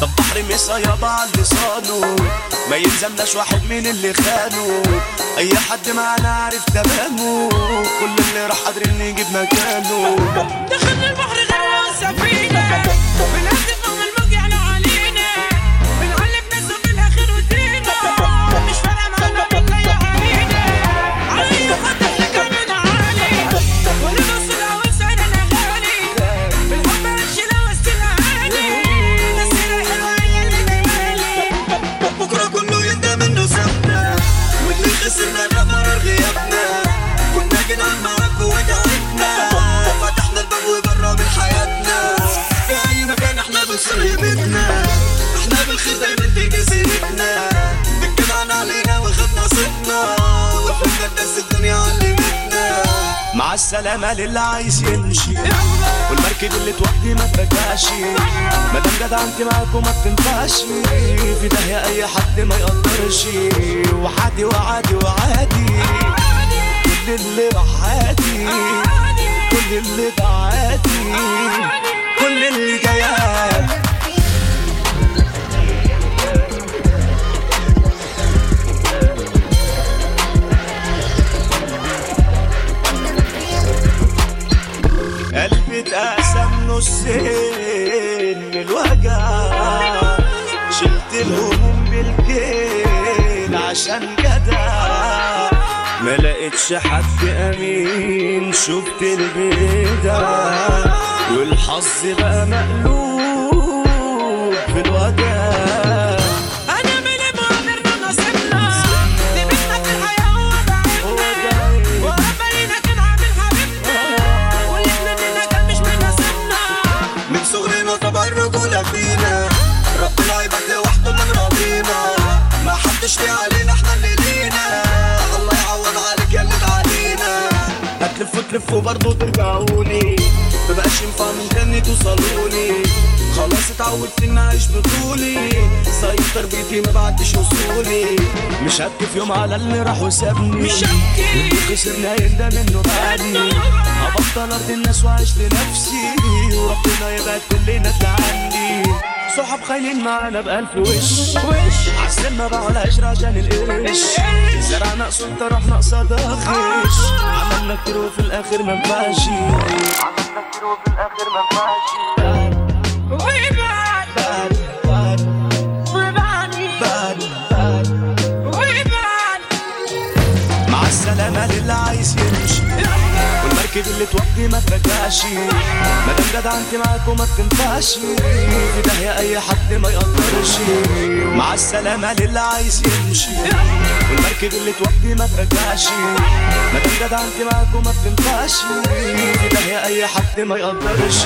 طب بحر مسا يابا على لسانه. ما يلزمناش واحد من اللي خانه. أي حد معانا عارف تمامه. كل اللي راح قادرين نجيب مكانه. مكان إحنا دايما تيجي سيرتنا اتكلنا علينا وخدنا صيتنا وفهمنا الناس الدنيا علمتنا مع السلامة للي عايز يمشي. والمركب اللي توحدي ما ترجعش مادام جدع انت معاكم ما بتنفعش. في داهية أي حد ما يقدرش. وحادي وعادي وعادي. كل اللي راح عادي كل اللي ده عادي كل اللي جاي قلبي اتقسم نصين من الوجع. شلت الهموم بالكيل عشان جدع. ما لقيتش حد أمين شفت البدع والحظ بقى مقلوب في الوجع. ليه علينا إحنا اللي لينا الله يعوض عليك يا اللي علينا هتلف وتلف وبرضه ترجعوني. مبقاش ينفع من تاني توصلوني. خلاص اتعودت إني أعيش بطولي. سيطر بيتي ما بعدش وصولي. مش هبكي في يوم على اللي راح وسابني. مش هبكي. واللي خسرنا يندم انه بعدني هبطل ارضي الناس واعيش لنفسي وربنا يبعد كلنا تعني خاينين معانا بألف وش وش؟ عسلنا بقى على عشرة عشان القرش زرعنا قصون طرحنا قصاد خش عملنا كتير وفي الآخر ما ينفعش عملنا كتير وفي الآخر ما ويبعد مع السلامة للي عايز يمشي. والمركب اللي توحدي ما ترجعش مادام جدع انت معاك وما بتنفعش في داهية أي حد ما يقدرش. مع السلامة للي عايز يمشي. والمركب اللي توحدي ما ترجعش مادام جدع انت معاك وما بتنفعش في داهية أي حد ما يقدرش.